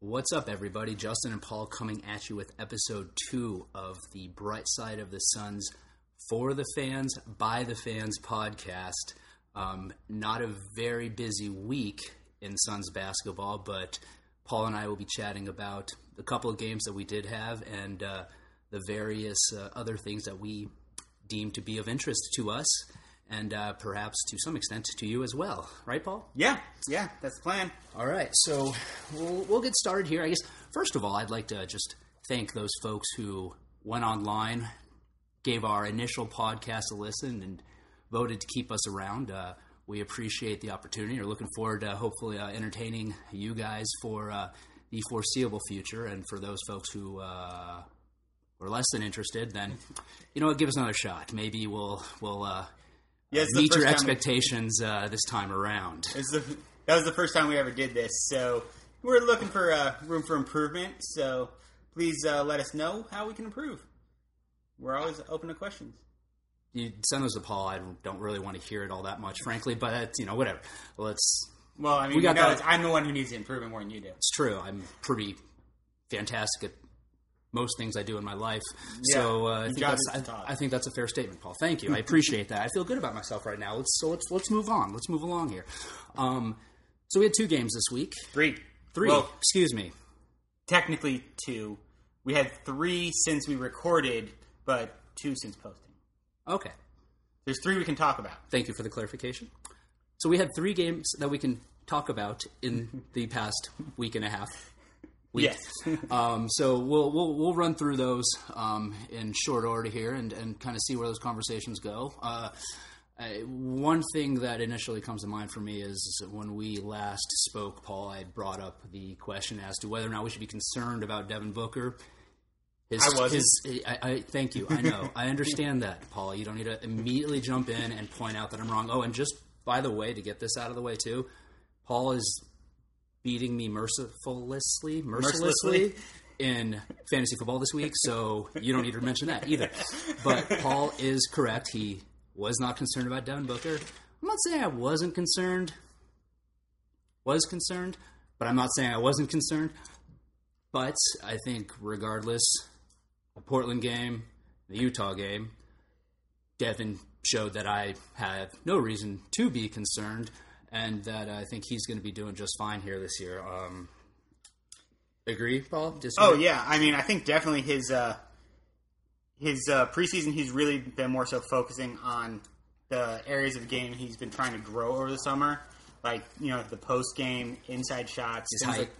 What's up, everybody? Justin and Paul coming at you with episode two of the Bright Side of the Suns for the fans, by the fans podcast. Um, not a very busy week in Suns basketball, but Paul and I will be chatting about a couple of games that we did have and uh, the various uh, other things that we deem to be of interest to us and uh, perhaps to some extent to you as well. Right, Paul? Yeah, yeah, that's the plan. All right, so we'll, we'll get started here. I guess, first of all, I'd like to just thank those folks who went online, gave our initial podcast a listen, and voted to keep us around. Uh, we appreciate the opportunity. We're looking forward to hopefully uh, entertaining you guys for uh, the foreseeable future. And for those folks who uh, were less than interested, then you know, give us another shot. Maybe we'll we'll uh, Yeah, meet your time we- expectations uh, this time around. It's the, that was the first time we ever did this, so we're looking for uh, room for improvement. So please uh, let us know how we can improve. We're always open to questions. You send those to Paul. I don't really want to hear it all that much, frankly. But you know, whatever. Let's. Well, I mean, we got you know. I'm the one who needs the improvement more than you do. It's true. I'm pretty fantastic at most things I do in my life. Yeah, so uh, I think that's I. I think that's a fair statement, Paul. Thank you. I appreciate that. I feel good about myself right now. Let's so let's let's move on. Let's move along here. Um, so we had two games this week. Three, Three. Well, excuse me. technically two. We had three since we recorded, but two since posting. Okay. There's three we can talk about. Thank you for the clarification. So we had three games that we can talk about in the past week and a half. Week. Yes. Um, so we'll, we'll we'll run through those um, in short order here and, and kind of see where those conversations go. Uh, I, one thing that initially comes to mind for me is when we last spoke, Paul, I brought up the question as to whether or not we should be concerned about Devin Booker. His, I wasn't. his- I, I thank you. I know. I understand that, Paul. You don't need to immediately jump in and point out that I'm wrong. Oh, and just by the way, to get this out of the way too, Paul is beating me mercilessly, mercilessly in fantasy football this week. So you don't need to mention that either. But Paul is correct. He was not concerned about Devin Booker. I'm not saying I wasn't concerned. Was concerned, but I'm not saying I wasn't concerned. But I think regardless, the Portland game, the Utah game, Devin showed that I have no reason to be concerned, and that I think he's going to be doing just fine here this year. Um, agree, Paul? Disagree? Oh yeah, I mean, I think definitely his uh, his uh, preseason. He's really been more so focusing on the areas of the game he's been trying to grow over the summer, like you know the post game inside shots, His height. like-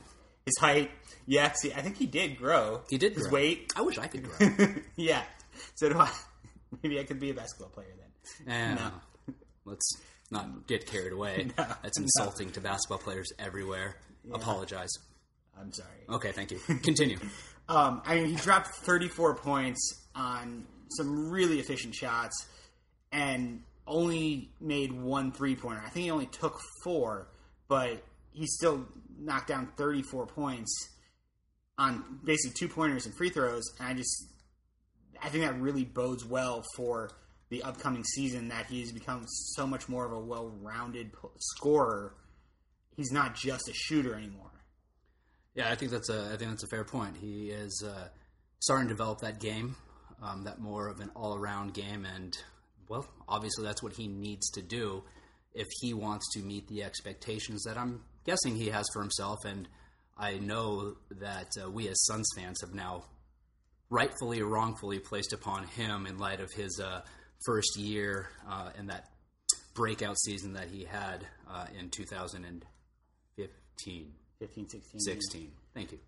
his height. Yeah, see, I think he did grow. He did his grow. weight. I wish I could grow. yeah, so do I. Maybe I could be a basketball player then. Eh, Let's not get carried away. No, That's insulting to basketball players everywhere. Apologize. I'm sorry. Okay, thank you. Continue. Um, I mean, he dropped 34 points on some really efficient shots and only made one three pointer. I think he only took four, but he still knocked down 34 points on basically two pointers and free throws. And I just, I think that really bodes well for the upcoming season that he's become so much more of a well rounded scorer. He's not just a shooter anymore. Yeah, I think that's a I think that's a fair point. He is uh, starting to develop that game, um, that more of an all around game, and well, obviously that's what he needs to do if he wants to meet the expectations that I'm guessing he has for himself. And I know that uh, we as Suns fans have now rightfully or wrongfully placed upon him in light of his uh, first year uh, and that breakout season that he had uh, in 2015. 15, 16. 16. Thank you.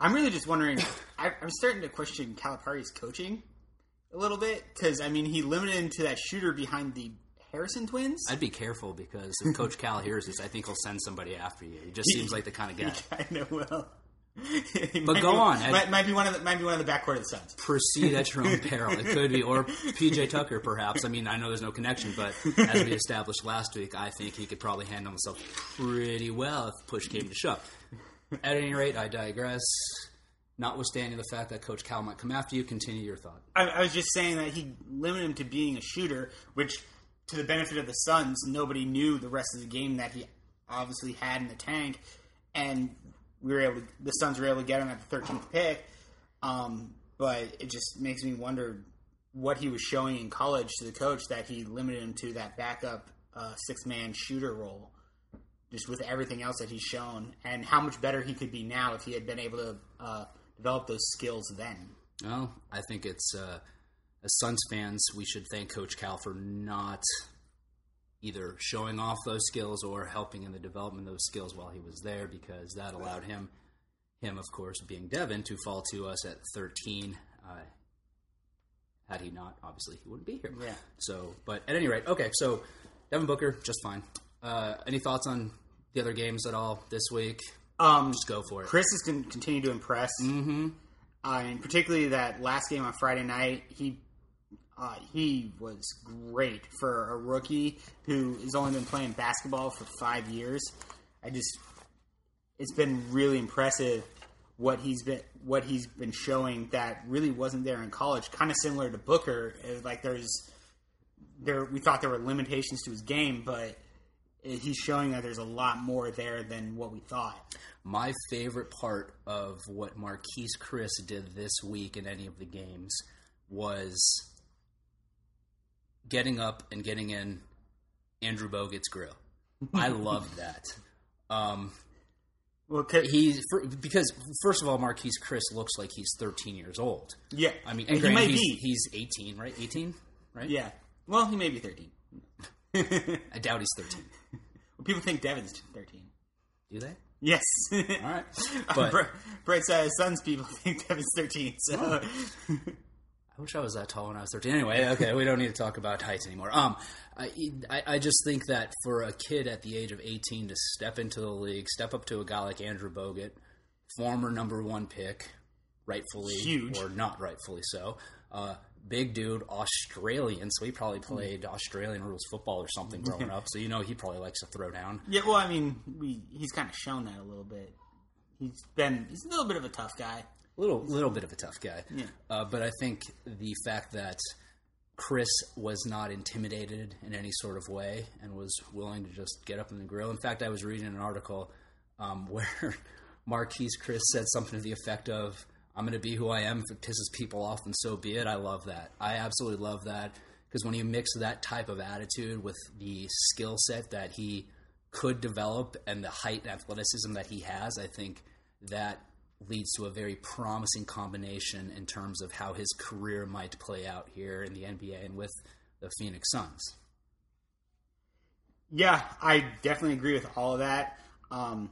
I'm really just wondering. I, I'm starting to question Calipari's coaching a little bit because I mean he limited him to that shooter behind the Harrison twins. I'd be careful because if Coach Cal hears this, I think he'll send somebody after you. He just seems like the kind of guy. I know well. But go on, Might, might be one of the might be one of the backcourt of the Suns. Proceed at your own peril. It could be, or PJ Tucker, perhaps. I mean, I know there's no connection, but as we established last week, I think he could probably handle himself pretty well if push came to shove. At any rate, I digress. Notwithstanding the fact that Coach Cal might come after you, continue your thought. I, I was just saying that he limited him to being a shooter, which to the benefit of the Suns, nobody knew the rest of the game that he obviously had in the tank. And we were able, to, the Suns were able to get him at the 13th pick. Um, but it just makes me wonder what he was showing in college to the coach that he limited him to that backup uh, six man shooter role, just with everything else that he's shown, and how much better he could be now if he had been able to uh, develop those skills then. Well, I think it's uh, as Suns fans, we should thank Coach Cal for not either showing off those skills or helping in the development of those skills while he was there, because that allowed him, him of course being Devin, to fall to us at 13. Uh, had he not, obviously he wouldn't be here. Yeah. So, but at any rate, okay. So Devin Booker, just fine. Uh, any thoughts on the other games at all this week? Um, Just go for it. Chriss has con- continued to impress. Mm-hmm. Uh, and particularly that last game on Friday night, he uh, he was great for a rookie who has only been playing basketball for five years. I just it's been really impressive what he's been what he's been showing that really wasn't there in college. Kind of similar to Booker, like there's there we thought there were limitations to his game, but he's showing that there's a lot more there than what we thought. My favorite part of what Marquese Chriss did this week in any of the games was getting up and getting in Andrew Bogut's grill. I loved that. Um, Well, he's for, because first of all, Marquese Chriss looks like he's 13 years old. yeah, I mean, and he may he's, be. he's 18, right? 18, right? Yeah. Well, he may be 13. I doubt he's 13. Well, people think Devin's 13. Do they? Yes. All right, but Bre- Brett's uh, Suns people think Devin's 13. So Oh. I wish I was that tall when I was 13. Anyway, okay, we don't need to talk about heights anymore. Um, I, I, I just think that for a kid at the age of 18 to step into the league, step up to a guy like Andrew Bogut, former number one pick, rightfully Huge. or not rightfully so, uh, big dude, Australian, so he probably played Australian rules football or something growing up. So you know he probably likes to throw down. yeah, well, I mean, we he's kind of shown that a little bit. He's been he's a little bit of a tough guy. Little little bit of a tough guy. Yeah. Uh, but I think the fact that Chriss was not intimidated in any sort of way and was willing to just get up in the grill. In fact, I was reading an article um, where Marquese Chriss said something to the effect of, "I'm going to be who I am. If it pisses people off, and so be it." I love that. I absolutely love that because when you mix that type of attitude with the skill set that he could develop and the height and athleticism that he has, I think that leads to a very promising combination in terms of how his career might play out here in the NBA and with the Phoenix Suns. Yeah, I definitely agree with all of that. Um,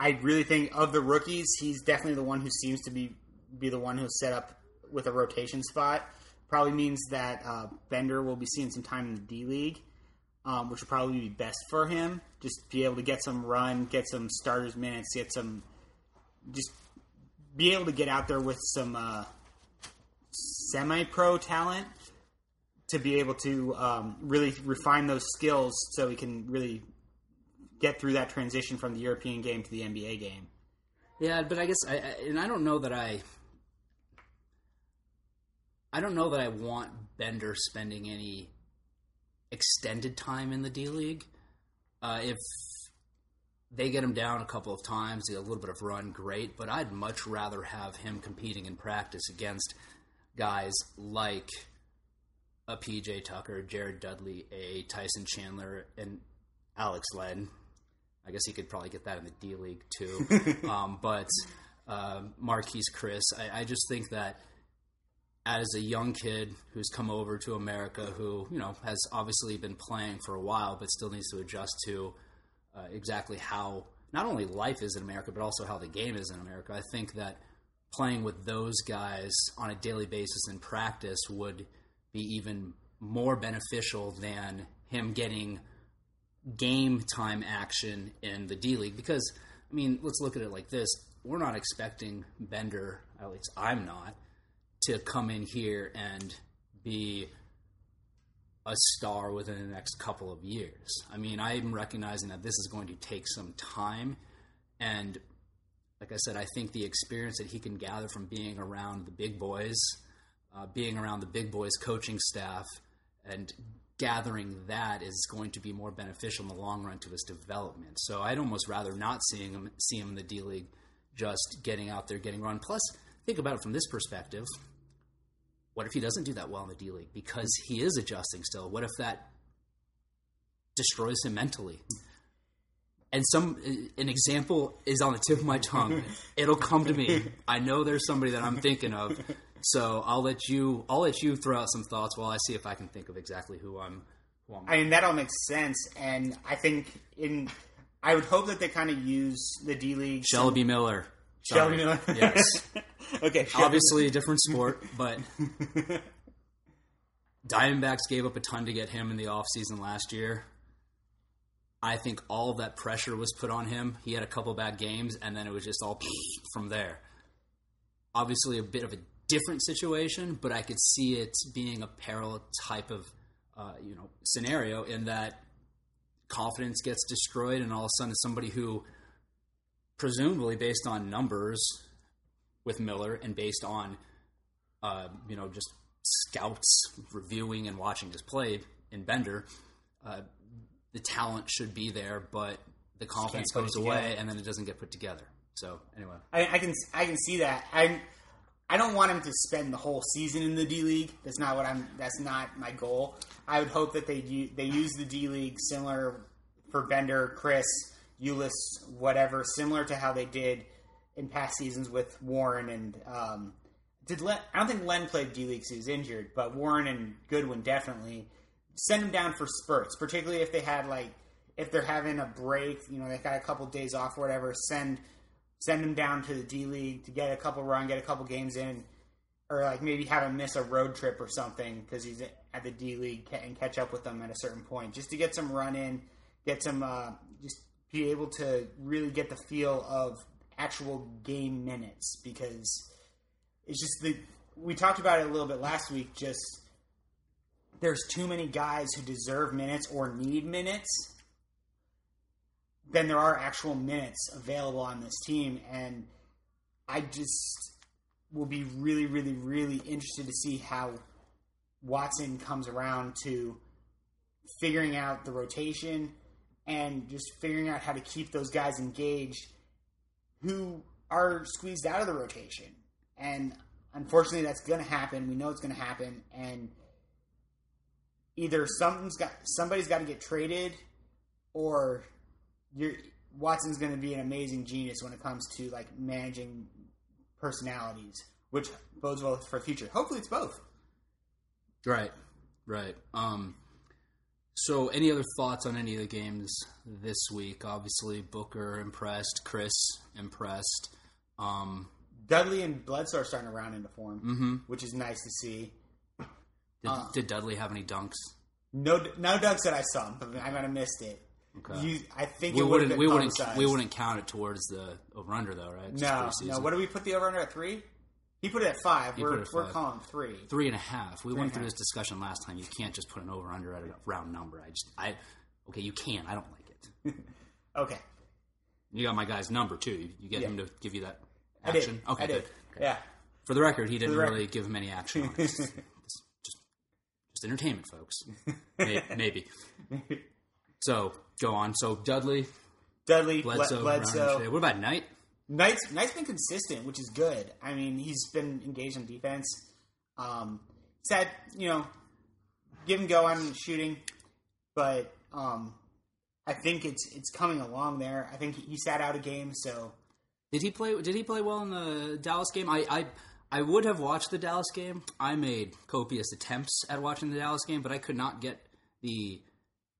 I really think of the rookies, he's definitely the one who seems to be be the one who's set up with a rotation spot. Probably means that uh, Bender will be seeing some time in the D League, um, which will probably be best for him. Just be able to get some run, get some starters minutes, get some, just be able to get out there with some uh, semi-pro talent to be able to um, really refine those skills so he can really get through that transition from the European game to the NBA game. Yeah, but I guess I, I and I don't know that I I don't know that I want Bender spending any extended time in the D League. Uh, if they get him down a couple of times, a little bit of run, great. But I'd much rather have him competing in practice against guys like a PJ Tucker, Jared Dudley, a Tyson Chandler, and Alex Len. I guess he could probably get that in the D League too. um, but uh, Marquese Chriss, I, I just think that as a young kid who's come over to America, who you know has obviously been playing for a while, but still needs to adjust to uh, exactly how not only life is in America, but also how the game is in America. I think that playing with those guys on a daily basis in practice would be even more beneficial than him getting game time action in the D League. Because, I mean, let's look at it like this we're not expecting Bender, at least I'm not, to come in here and be a star within the next couple of years. I mean, I'm recognizing that this is going to take some time. And like I said, I think the experience that he can gather from being around the big boys, uh, being around the big boys coaching staff, and gathering that is going to be more beneficial in the long run to his development. So I'd almost rather not seeing him see him in the D League just getting out there, getting run. Plus, think about it from this perspective. What if he doesn't do that well in the D League because he is adjusting still? What if that destroys him mentally? And some an example is on the tip of my tongue. It'll come to me. I know there's somebody that I'm thinking of. So I'll let you I'll let you throw out some thoughts while I see if I can think of exactly who I'm who I'm I mean, that all makes sense, and I think in I would hope that they kind of use the D League. Shelby Miller. Sorry. Miller. Yes. okay, Obviously a different sport, but Diamondbacks gave up a ton to get him in the offseason last year. I think all of that pressure was put on him. He had a couple bad games, and then it was just all from there. Obviously, a bit of a different situation, but I could see it being a parallel type of uh, you know scenario in that confidence gets destroyed, and all of a sudden, somebody who presumably based on numbers with Miller and based on uh, you know just scouts reviewing and watching his play in Bender, uh, the talent should be there, but the confidence goes away and then it doesn't get put together. So anyway, I, I can I can see that. I I don't want him to spend the whole season in the D League. That's not what I'm. That's not my goal. I would hope that they u- they use the D League similar for Bender, Chriss, Ulis, whatever, similar to how they did in past seasons with Warren and um, did Len, I don't think Len played D League he was injured, but Warren and Goodwin definitely send them down for spurts, particularly if they had like if they're having a break, you know, they got a couple days off or whatever. Send send him down to the D League to get a couple run, get a couple games in, or like maybe have him miss a road trip or something because he's at the D League and catch up with them at a certain point, just to get some run in, get some, uh, just be able to really get the feel of actual game minutes because it's just the we talked about it a little bit last week. Just there's too many guys who deserve minutes or need minutes than there are actual minutes available on this team, and I just will be really, really, really interested to see how Watson comes around to figuring out the rotation and just figuring out how to keep those guys engaged who are squeezed out of the rotation. And unfortunately, that's going to happen. We know it's going to happen, and either something's got somebody's got to get traded, or Watson's going to be an amazing genius when it comes to like managing personalities, which bodes well for the future. Hopefully, it's both. right, right. Um, so any other thoughts on any of the games this week? Obviously, Booker impressed, Chriss impressed. Um, Dudley and Bledsoe are starting to round into form, Mm-hmm. which is nice to see. did, Uh. did Dudley have any dunks? No, no Doug said I saw him, but I might have missed it. Okay. You, I think we it would have wouldn't we wouldn't we wouldn't count it towards the over under though, right? 'Cause No, no. What do we put the over under at three? He put it at five. He we're at we're five. calling three. three and a half. We and went through half. this discussion last time. You can't just put an over under at a round number. I just I okay, you can. I don't like it. Okay, You got my guy's number too. You, get Yeah. him to give you that I did. action. Okay, I did. good. Okay. Yeah. For the record, he didn't record. really give him any action. On it. Just, just, just, entertainment, folks. May- Maybe. So go on. So Dudley, Dudley, Bledsoe, Bledsoe. What about Knight? Knight's Knight's been consistent, which is good. I mean, he's been engaged on defense. Um, said you know, give and go on shooting, but um, I think it's it's coming along there. I think he sat out a game, so Did he play? Did he play well in the Dallas game? I, I I would have watched the Dallas game. I made copious attempts at watching the Dallas game, but I could not get the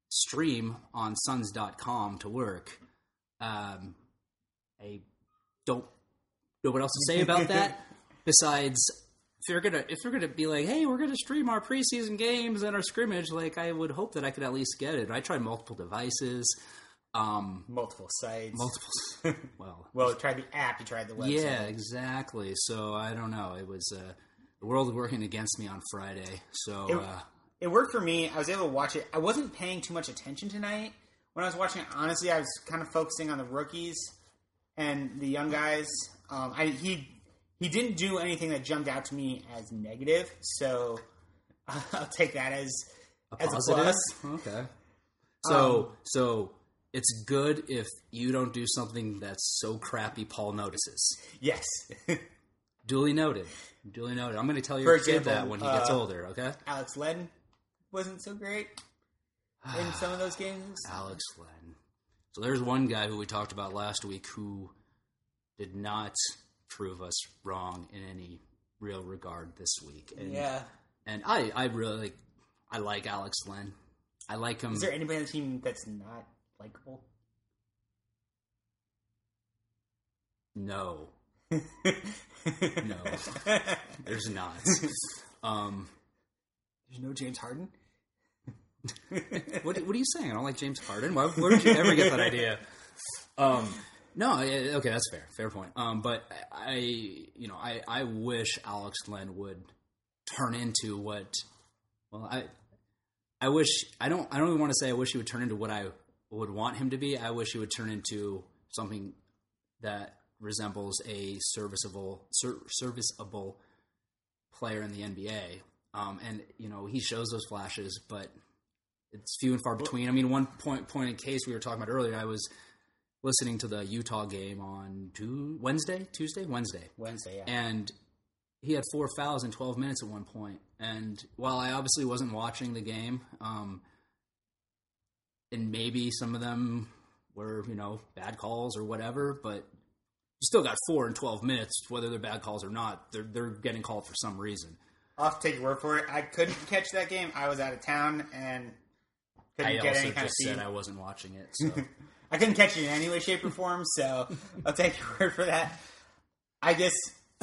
stream on Suns.com to work. Um, I don't know what else to say about that. Besides, if you're gonna if you're gonna be like, hey, we're gonna stream our preseason games and our scrimmage, like I would hope that I could at least get it. I tried multiple devices, um, multiple sites. multiple. well, well, you tried the app, you tried the website. yeah, exactly. So I don't know. It was uh, the world working against me on Friday. So It- uh, it worked for me. I was able to watch it. I wasn't paying too much attention tonight when I was watching it. Honestly, I was kind of focusing on the rookies and the young guys. Um, I, he he didn't do anything that jumped out to me as negative, so I'll take that as a as positive. a plus. Okay. So Um, so it's good if you don't do something that's so crappy Paul notices. Yes. Duly noted. Duly noted. I'm going to tell For your example, kid that when he gets uh, older. Okay. Alex Len wasn't so great in some of those games. Alex Len. So there's one guy who we talked about last week who did not prove us wrong in any real regard this week. And, Yeah. And I, I really like, I like Alex Len. I like him. Is there anybody on the team that's not likable? no, no, there's not. Um, There's no James Harden. what, what are you saying? I don't like James Harden. Why, where did you ever get that idea? Um, no, okay, that's fair. Fair point. Um, but I, you know, I, I wish Alex Len would turn into what. Well, I, I wish I don't. I don't even want to say I wish he would turn into what I would want him to be. I wish he would turn into something that resembles a serviceable, ser- serviceable player in the NBA. Um, and you know, he shows those flashes, but it's few and far between. I mean, one point point in case we were talking about earlier, I was listening to the Utah game on two, Wednesday, Tuesday, Wednesday, Wednesday, yeah. and he had four fouls in 12 minutes at one point. And while I obviously wasn't watching the game, um, and maybe some of them were, you know, bad calls or whatever, but you still got four in 12 minutes, whether they're bad calls or not. They're, they're getting called for some reason. I'll take your word for it. I couldn't catch that game. I was out of town and couldn't I get also any kind just feed. said I wasn't watching it. So. I couldn't catch it in any way, shape, or form. So I'll take your word for that. I guess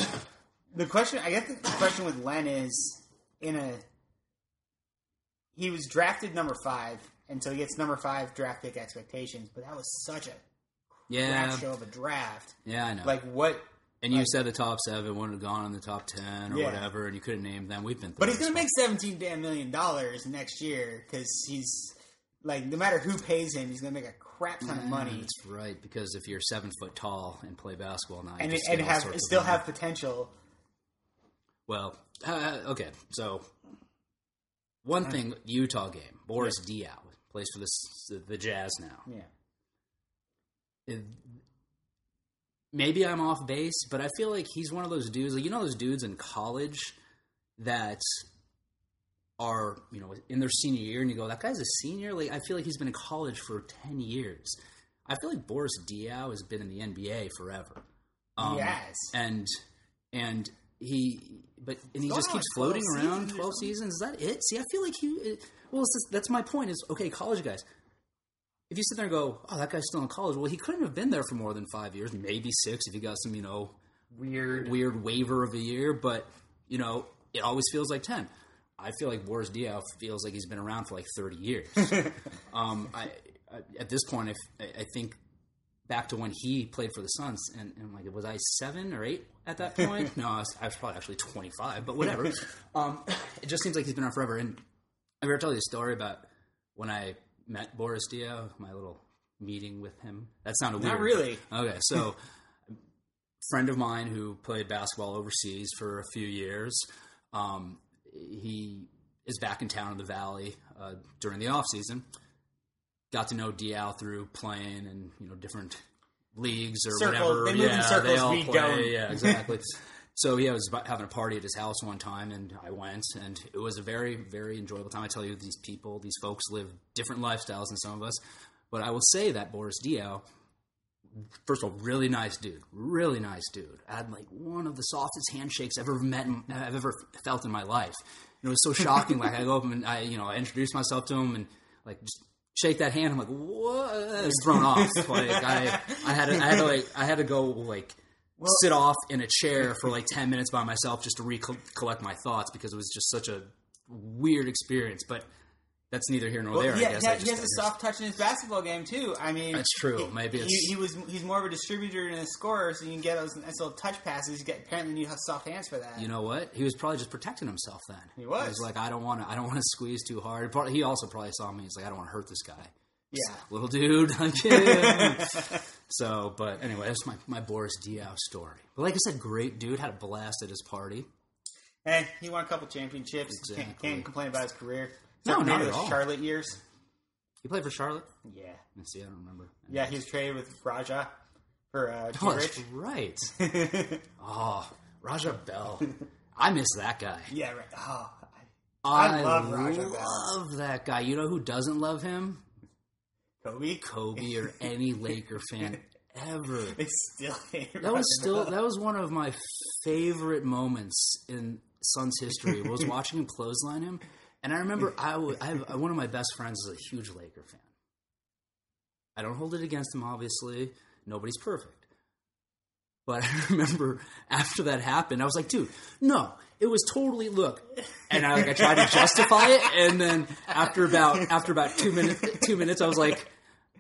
the question. I guess the question with Len is in a. He was drafted number five, and so he gets number five draft pick expectations. But that was such a yeah, crap show of a draft. yeah, I know. Like what? and you said the top seven wouldn't have gone in the top 10 or Yeah. whatever, and you couldn't name them. We've been But he's going to make seventeen damn million dollars next year because he's like no matter who pays him, he's going to make a crap ton of money That's right, because if you're seven foot tall and play basketball now, and and have still have potential. Well, uh, okay. So one thing, Utah game. Boris Diaw plays for the the Jazz now. Yeah. It- maybe I'm off base, but I feel like he's one of those dudes. Like you know those dudes in college that are you know in their senior year, and you go, that guy's a senior. Like I feel like he's been in college for ten years. I feel like Boris Diaw has been in the NBA forever. Um, Yes. and and he but and he just keeps 12 floating around 12 seasons is that it see i feel like he it, well just, that's my point is okay college guys if you sit there and go oh that guy's still in college well he couldn't have been there for more than five years maybe six if he got some you know Weird. weird waiver of a year but you know it always feels like 10 i feel like boris diaw feels like he's been around for like 30 years um, I, I at this point if, I, I think back to when he played for the Suns, and, and like, was I seven or eight at that point? no, I was, I was probably actually twenty five, but whatever. um, it just seems like he's been around forever. And I ever tell you a story about when I met Boris Diaw, my little meeting with him. That sounded weird. Not really. Okay, so friend of mine who played basketball overseas for a few years. Um, he is back in town in the Valley uh, during the off season. Got to know Diaw through playing and you know different leagues or Circles. whatever. They move in yeah, circles, they all we play. don't. Yeah, exactly. so yeah, I was about having a party at his house one time, and I went, and it was a very, very enjoyable time. I tell you, these people, these folks live different lifestyles than some of us. But I will say that Boris Diaw, first of all, really nice dude, really nice dude. I had like one of the softest handshakes I've ever met, in, I've ever felt in my life. And it was so shocking. like I go up and I, you know, I introduce myself to him and like just shake that hand. I'm like, what? I was thrown off. Like I, I had, to, I had to like, I had to go like sit off in a chair for like ten minutes by myself just to recollect my thoughts because it was just such a weird experience. But that's neither here nor Well, there. yeah, I guess yeah, I he has a soft touch in his basketball game too. I mean, That's true. he- Maybe he, it's- he was he's more of a distributor and a scorer, so you can get those nice little touch passes. You get apparently you have soft hands for that. You know what? He was probably just protecting himself then. He was. like, I don't want to. I don't want to squeeze too hard. Probably- He also probably saw me. He's like, I don't want to hurt this guy. yeah. Little dude, so, but anyway, that's my my Boris Diaw story. But like I said, great dude. Had a blast at his party. Hey, he won a couple championships. Can't, can't complain about his career. No, not at all. Charlotte years. He played for Charlotte. Yeah, Let's see, I don't remember. yeah, he was traded with Raja for uh, Oh, that's right. oh, Raja Bell. I miss that guy. Yeah, right. Oh, I, I love Raja Bell. love that guy. You know who doesn't love him? Kobe. Kobe or any Laker fan ever. They still hate That was still Bell. that was one of my favorite moments in Suns history. Was watching him clothesline him, and I remember I have, one of my best friends is a huge Laker fan. I don't hold it against him, obviously. Nobody's perfect. But I remember after that happened, I was like, dude, no, it was totally look. And I like I tried to justify it, and then after about after about two minutes two minutes, I was like,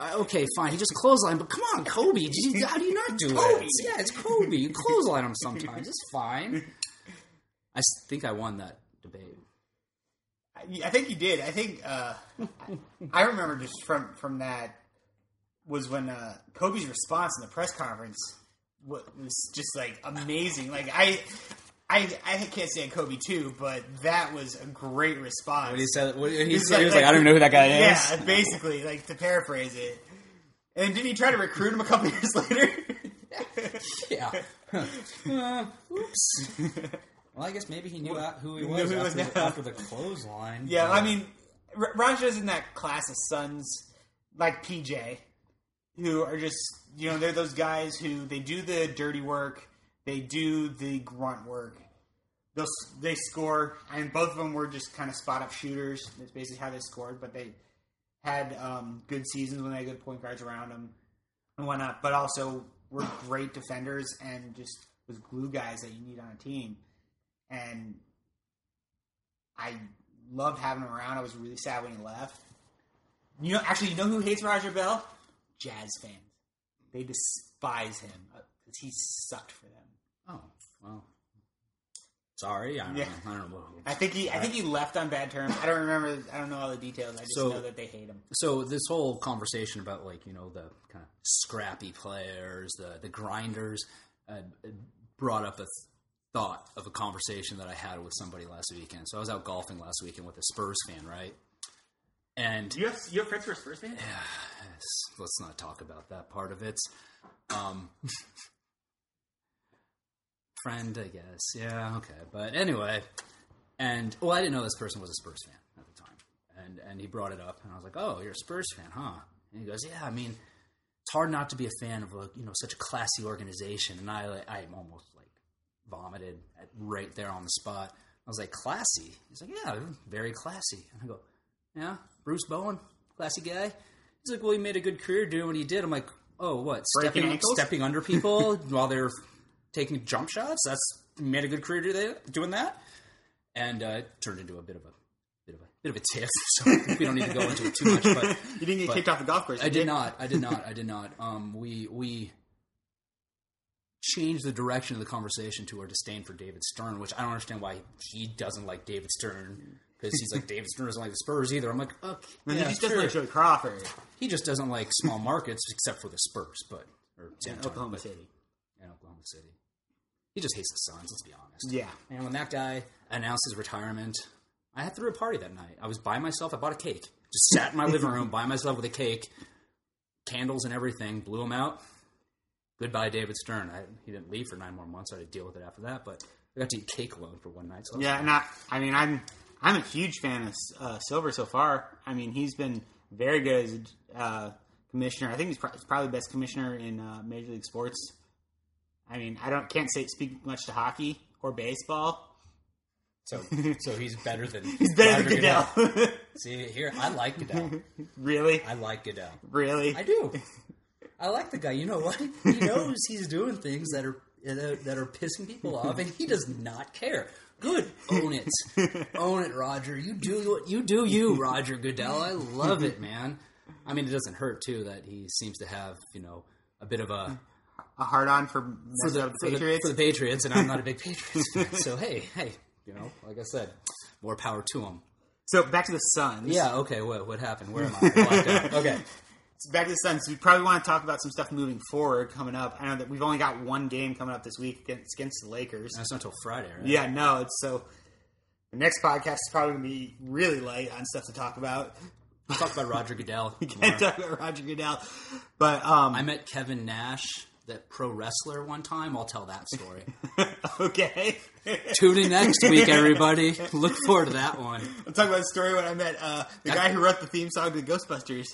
okay, fine. He just clothesline, but come on, Kobe, did you, how do you not do Kobe. it? Yeah, it's Kobe. You clothesline him sometimes. It's fine. I think I won that debate. I think you did. I think uh, I remember just from from that was when uh, Kobe's response in the press conference was just like amazing. Like I. I, I can't say Kobe too, but that was a great response. When he said, when he, he was like, I don't even know who that guy is. Yeah, basically, like to paraphrase it. And didn't he try to recruit him a couple years later? Yeah. Uh, oops. Well, I guess maybe he knew out who he was, he was after, after the clothesline. yeah, I mean, R- Raja's in that class of Suns like PJ, who are just you know they're those guys who they do the dirty work, they do the grunt work. They'll, they score, and both of them were just kind of spot up shooters. That's basically how they scored, but they had um, good seasons when they had good point guards around them and whatnot. But also were great defenders and just was glue guys that you need on a team. And I loved having him around. I was really sad when he left. You know, actually, you know who hates Raja Bell? Jazz fans. They despise him because he sucked for them. Oh, well. Sorry, I don't Yeah. know. I don't know. I think he, I think he left on bad terms. I don't remember. I don't know all the details. I just So- know that they hate him. So this whole conversation about like you know the kind of scrappy players, the the grinders, uh, brought up a thought of a conversation that I had with somebody last weekend. So I was out golfing last weekend with a Spurs fan, right? And You have you have friends who are Spurs fans? Yes, let's not talk about that part of it. Um, friend, I guess. Yeah, okay. But anyway, and well, I didn't know this person was a Spurs fan at the time, and and he brought it up, and I was like, "Oh, you're a Spurs fan, huh?" And he goes, "Yeah, I mean, it's hard not to be a fan of a you know such a classy organization." And I I am almost vomited at, right there on the spot. I was like, "Classy?" He's like, "Yeah, very classy." And I go, "Yeah, Bruce Bowen, classy guy." He's like, "Well, he made a good career doing what he did." I'm like, "Oh, what? Breaking Stepping ankles? stepping under people while they're taking jump shots? That's made a good career do that, doing that." And uh, it turned into a bit of a bit of a bit of a tiff. So we don't need to go into it too much, but you didn't get kicked off the golf course. I did not. I did not. I did not. Um, we we changed the direction of the conversation to our disdain for David Stern, which I don't understand why he doesn't like David Stern because he's like David Stern doesn't like the Spurs either. I'm like, okay, And yeah, he just doesn't like Joey Crawford he just doesn't like small markets except for the Spurs, but or Antonio, Oklahoma but- City. and Oklahoma City. He just hates the Suns. Let's be honest. Yeah. And when that guy announced his retirement, I had threw a party that night. I was by myself. I bought a cake. Just sat in my living room by myself with a cake, candles and everything. Blew them out. Goodbye, David Stern. I, he didn't leave for nine more months. I had to deal with it after that. But I got to eat cake alone for one night. So Yeah, and I, I mean, I'm I'm a huge fan of uh, Silver so far. I mean, he's been very good as a uh, commissioner. I think he's, pro- he's probably the best commissioner in uh, Major League Sports. I mean, I don't can't say speak much to hockey or baseball. So, so he's better than He's better Roger than Goodell. See here, I like Goodell. really, I like Goodell. really. I do. I like the guy. You know what? He knows he's doing things that are that are pissing people off, and he does not care. Good, own it, own it, Roger. You do what you do, you Roger Goodell. I love it, man. I mean, it doesn't hurt too that he seems to have you know a bit of a a hard on for, for the, for the Patriots. for the Patriots, and I'm not a big Patriots fan. So hey, hey, you know, like I said, more power to him. so back to the Suns. Yeah. Okay. What what happened? Where am I? Okay. Back to the Suns. We probably want to talk about some stuff moving forward coming up. I know that we've only got one game coming up this week against, against the Lakers. That's not until Friday, right? Yeah, no, it's so. The next podcast is probably going to be really light on stuff to talk about. We'll talk about Roger Goodell. we Can't talk about Roger Goodell, but um, I met Kevin Nash, that pro wrestler, one time. I'll tell that story. okay. Tune in next week, everybody. Look forward to that one. I'm talking about the story when I met uh, the guy who wrote the theme song to Ghostbusters.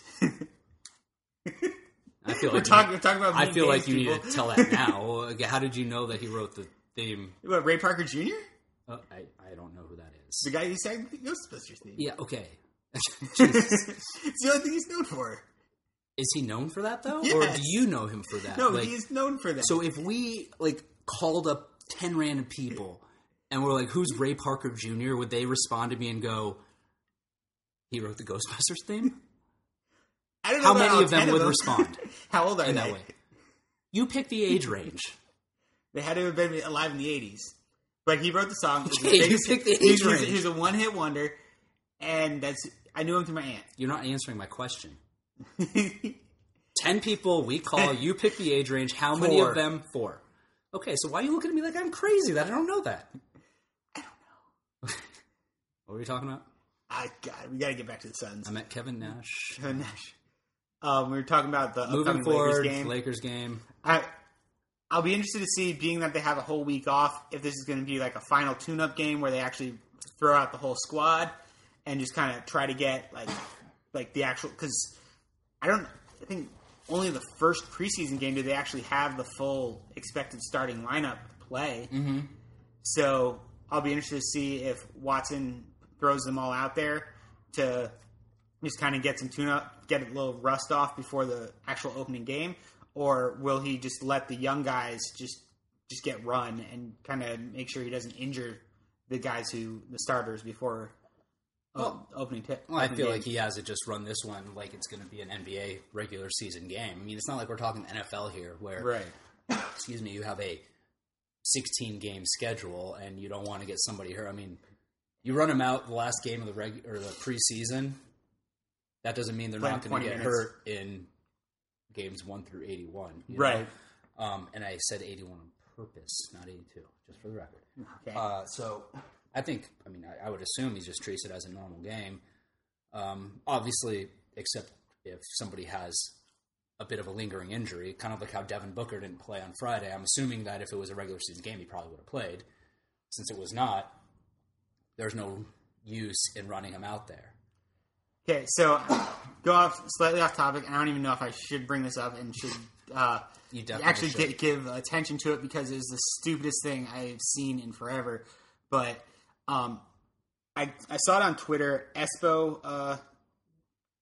I feel we're like talking. you, We're talking about. I feel like you people. need to tell that now. How did you know that he wrote the theme? What, Ray Parker Jr. Oh, I, I don't know who that is. The guy who sang the Ghostbusters theme. Yeah, okay. it's the only thing he's known for. Is he known for that though, or do you know him for that? No, Like, he's known for that. So if we like called up ten random people and we're like, "Who's Ray Parker Jr.?" Would they respond to me and go, "He wrote the Ghostbusters theme"? I don't know How many of them 10 would respond How old are in they? that way? You pick the age range. They had to have been alive in the 80s. But he wrote the song. Was his you picked the age he was- range. He was a one hit wonder. And that's I knew him through my aunt. You're not answering my question. Ten people we call. You pick the age range. How many of them? Four. Okay, so why are you looking at me like I'm crazy that I don't know that? I don't know. What were we talking about? I got we got to get back to the Suns. I met Kevin Nash. Kevin Nash. Um, we were talking about the Moving upcoming forward, Lakers game. Lakers game. I I'll be interested to see, being that they have a whole week off, if this is going to be like a final tune-up game where they actually throw out the whole squad and just kind of try to get like like the actual because I don't I think only the first preseason game do they actually have the full expected starting lineup play. Mm-hmm. So I'll be interested to see if Watson throws them all out there to just kind of get some tune up, get a little rust off before the actual opening game, or will he just let the young guys just just get run and kind of make sure he doesn't injure the guys who the starters before uh, opening tip? Well, I feel like he has to just run this one like it's going to be an NBA regular season game. I mean, it's not like we're talking NFL here, where right. excuse me, you have a 16 game schedule and you don't want to get somebody hurt. I mean, you run them out the last game of the reg or the preseason. That doesn't mean they're Playing not going 20 to get minutes. hurt in games one through 81. you know? Right. Um, and I said 81 on purpose, not 82, just for the record. Okay. Uh, so I think, I mean, I, I would assume he just treats it as a normal game. Um, obviously, except if somebody has a bit of a lingering injury, kind of like how Devin Booker didn't play on Friday. I'm assuming that if it was a regular season game, he probably would have played. Since it was not, there's no use in running him out there. Okay, so go off slightly off topic. I don't even know if I should bring this up and should uh, You actually should. gi- give attention to it because it's the stupidest thing I've seen in forever. But um, I I saw it on Twitter. Espo uh,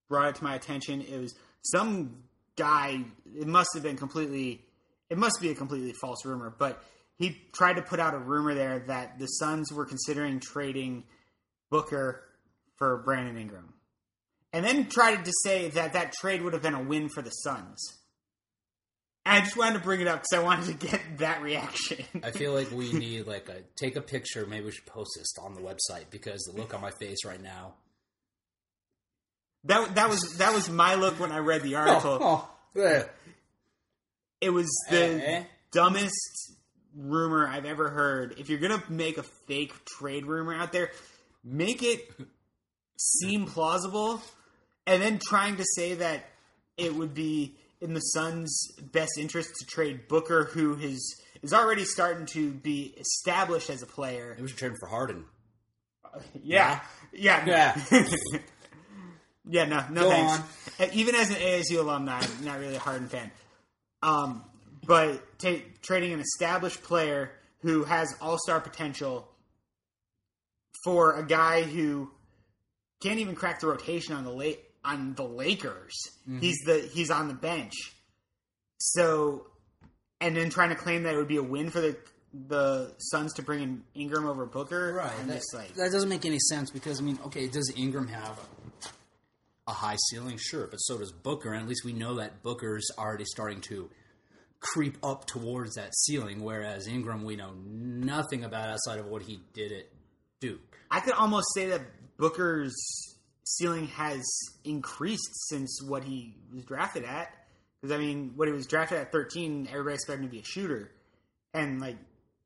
brought it to my attention. It was some guy. It must have been completely. It must be a completely false rumor, but he tried to put out a rumor there that the Suns were considering trading Booker for Brandon Ingram, and then tried to say that that trade would have been a win for the Suns. And I just wanted to bring it up because I wanted to get that reaction. I feel like we need like a take a picture. Maybe we should post this on the website because the look on my face right now. that that was that was my look when I read the article. Oh, yeah. It was the Eh? dumbest rumor I've ever heard. If you're gonna make a fake trade rumor out there, make it seem plausible, and then trying to say that it would be in the Suns' best interest to trade Booker, who is is already starting to be established as a player. Maybe was trade for Harden. Yeah, yeah, Yeah. yeah. No, no Go thanks. on. Uh, Even as an ASU alumni, I'm not really a Harden fan. Um, but ta trading an established player who has all star potential for a guy who can't even crack the rotation on the la- on the Lakers. Mm-hmm. He's the he's on the bench. So, and then trying to claim that it would be a win for the the Suns to bring in Ingram over Booker. I'm That, just like, that doesn't make any sense because I mean, okay, does Ingram have a high ceiling? Sure, but so does Booker, and at least we know that Booker's already starting to creep up towards that ceiling, whereas Ingram we know nothing about outside of what he did at Duke. I could almost say that Booker's ceiling has increased since what he was drafted at. Because I mean, when he was drafted at 13, everybody expected him to be a shooter, and like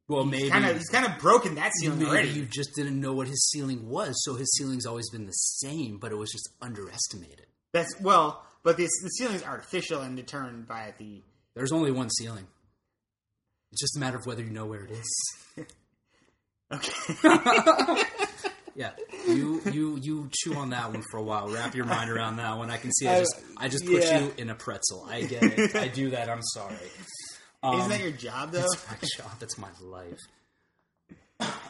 Well, maybe kind of he's kind of broken that ceiling maybe already. you just didn't know what his ceiling was, so his ceiling's always been the same, but it was just underestimated. That's well, but the the ceiling's artificial and determined by the. There's only one ceiling. It's just a matter of whether you know where it is. Okay. Yeah, you you you chew on that one for a while. Wrap your mind around that one. I can see. I just I just put yeah. you in a pretzel. I get it. I do that. I'm sorry. Um, Isn't that your job though? It's my job. That's my life.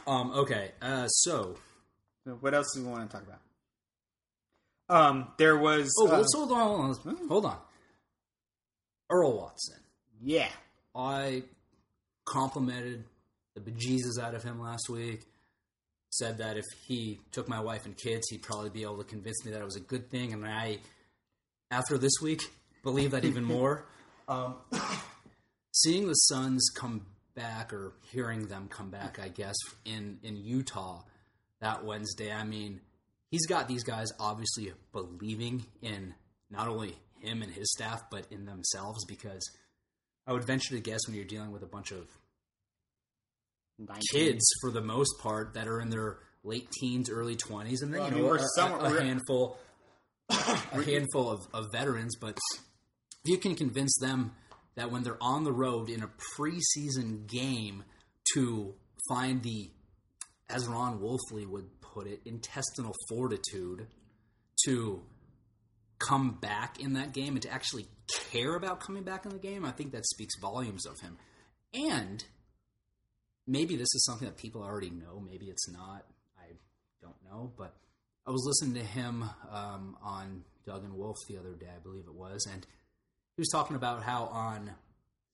Um. Okay. Uh. So. What else do we want to talk about? Um, there was. Oh, uh, let's hold on. Hold on. Hold on. Earl Watson. yeah, I complimented the bejesus out of him last week. Said that if he took my wife and kids, he'd probably be able to convince me that it was a good thing. And I, after this week, believe that even more. Um, seeing the Suns come back, or hearing them come back, I guess, in, in Utah that Wednesday, I mean, he's got these guys obviously believing in not only him and his staff, but in themselves because I would venture to guess when you're dealing with a bunch of 19. kids for the most part that are in their late teens, early twenties, and then Well, I you mean, know we're a, somewhat- a we're- handful, a handful of, of veterans. But if you can convince them that when they're on the road in a preseason game to find the, as Ron Wolfley would put it, intestinal fortitude to come back in that game and to actually care about coming back in the game, I think that speaks volumes of him. And maybe this is something that people already know. Maybe it's not. I don't know. But I was listening to him um, on Doug and Wolf the other day, I believe it was, and he was talking about how on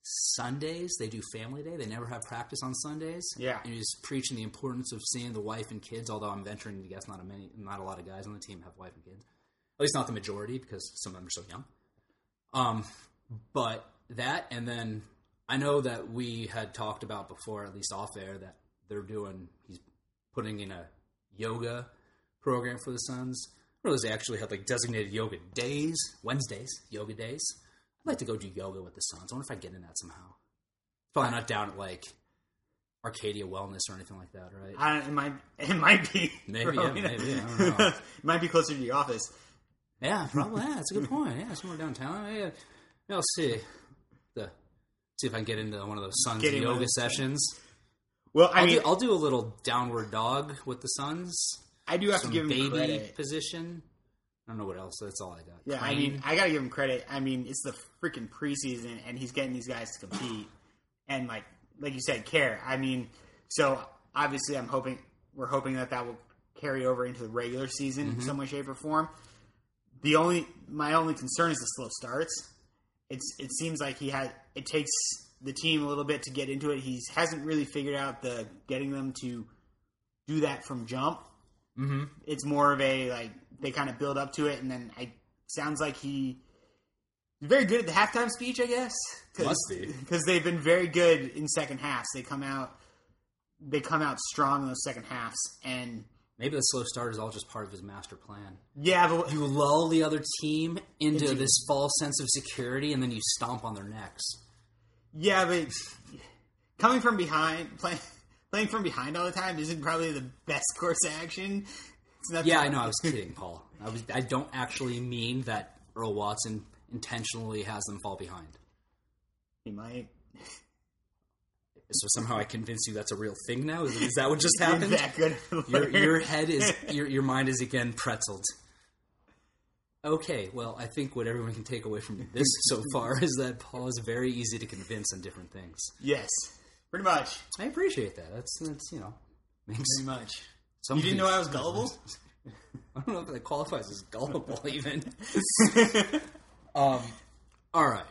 Sundays they do family day. They never have practice on Sundays. Yeah. and was preaching the importance of seeing the wife and kids. Although I'm venturing to guess not a many, not a lot of guys on the team have wife and kids. At least not the majority because some of them are so young. Um, but that, and then I know that we had talked about before, at least off air, that they're doing. He's putting in a yoga program for the Suns. I realize they actually have like designated yoga days, Wednesdays, yoga days. I'd like to go do yoga with the Suns. I wonder if I get in that somehow. Probably not down at like Arcadia Wellness or anything like that, right? I it might it might be Maybe, yeah, maybe, I don't know. it might be closer to the office. Yeah, probably. Yeah, that's a good point. Yeah, somewhere downtown. Yeah, yeah, I'll see. See if I can get into one of those Suns Get in one of yoga sessions. Well, I I'll, mean, do, I'll do a little downward dog with the Suns. I do have Some to give him baby credit. position. I don't know what else. That's all I got. Yeah, I mean, I gotta give him credit. I mean, it's the freaking preseason, and he's getting these guys to compete, and like, like you said, care. I mean, so obviously, I'm hoping we're hoping that that will carry over into the regular season Mm-hmm. in some way, shape, or form. The only my only concern is the slow starts. It's it seems like he had it takes the team a little bit to get into it. He hasn't really figured out the getting them to do that from jump Mhm. it's more of a like they kind of build up to it, and then I sounds like he he's very good at the halftime speech, I guess. Cause, Must be. because they've been very good in second halves. They come out they come out strong in those second halves, and maybe the slow start is all just part of his master plan. yeah, but You lull the other team into, Into- this false sense of security, and then you stomp on their necks. yeah, but coming from behind playing playing from behind all the time isn't probably the best course of action. It's not Yeah, I know. I was kidding, Paul. I was. I don't actually mean that Earl Watson intentionally has them fall behind. He might. So somehow I convince you that's a real thing now. Is, is that what just happened? that good. your your head is your your mind is again pretzeled. Okay, well, I think what everyone can take away from this so far is that Paul is very easy to convince on different things. yes, pretty much. I appreciate that. That's that's you know makes Pretty much. You didn't know I was gullible? I don't know if that qualifies as gullible even. um, all right.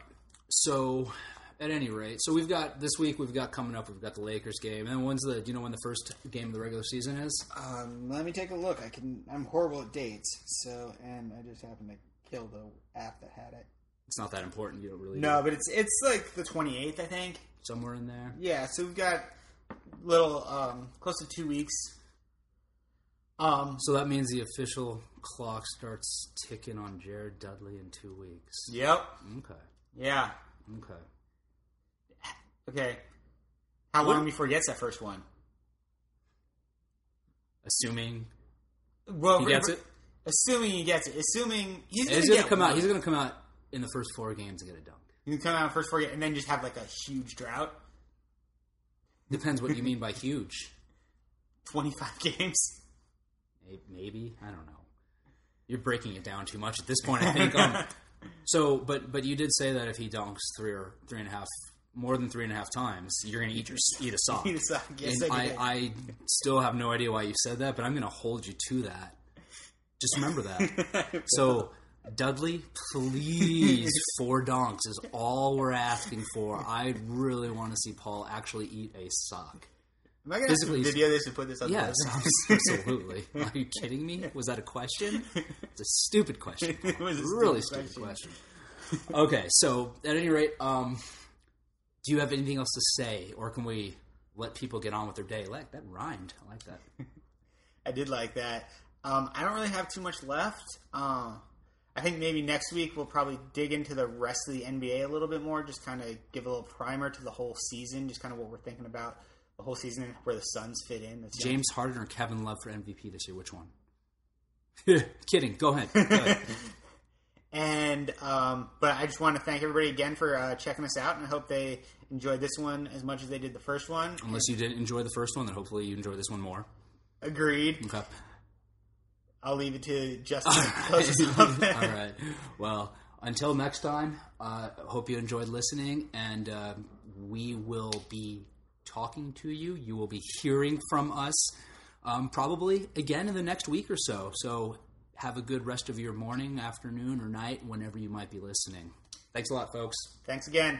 So, at any rate, so we've got this week. We've got coming up. We've got the Lakers game, and when's the? Do you know when the first game of the regular season is? Um, let me take a look. I can. I'm horrible at dates, so and I just happened to kill the app that had it. It's not that important. You don't really No, but it's it's like the 28th, I think. somewhere in there. Yeah, so we've got little um, close to two weeks. Um, So that means the official clock starts ticking on Jared Dudley in two weeks. yep, Okay. yeah, Okay. Okay. How What- long before he gets that first one? Assuming Well, he gets it, Assuming he gets it. Assuming he's going to gonna get come out. He's gonna come out in the first four games and get a dunk. He can come out first four games and then just have like a huge drought. Depends what you mean by huge. Twenty five games. Maybe I don't know. You're breaking it down too much at this point. I think. Um, so, but but you did say that if he dunks three or three and a half, more than three and a half times, you're going to eat your eat a sock. Eat a sock, yes, and I I. I still have no idea why you said that, but I'm going to hold you to that. Just remember that. so, Dudley, please, four donks is all we're asking for. I really want to see Paul actually eat a sock. Am I going to Physically- video this and put this on Yes, the absolutely. Are you kidding me? Was that a question? It's a stupid question. It was a really stupid stupid question. Okay, so at any rate, um, do you have anything else to say, or can we let people get on with their day? Like that rhymed. I like that. I did like that. Um, I don't really have too much left. Uh, I think maybe next week we'll probably dig into the rest of the NBA a little bit more, just kind of give a little primer to the whole season, just kind of what we're thinking about the whole season, where the Suns fit in. James Harden or Kevin Love for MVP this year? Which one? Kidding. Go ahead. Go ahead. And um, but I just want to thank everybody again for uh, checking us out, and I hope they enjoyed this one as much as they did the first one. Unless you didn't enjoy the first one, then hopefully you enjoy this one more. Agreed. Okay. I'll leave it to Justin to close us All right. Well, until next time, uh, hope you enjoyed listening, and uh, we will be talking to you. You will be hearing from us um, probably again in the next week or so. So have a good rest of your morning, afternoon, or night, whenever you might be listening. Thanks a lot, folks. Thanks again.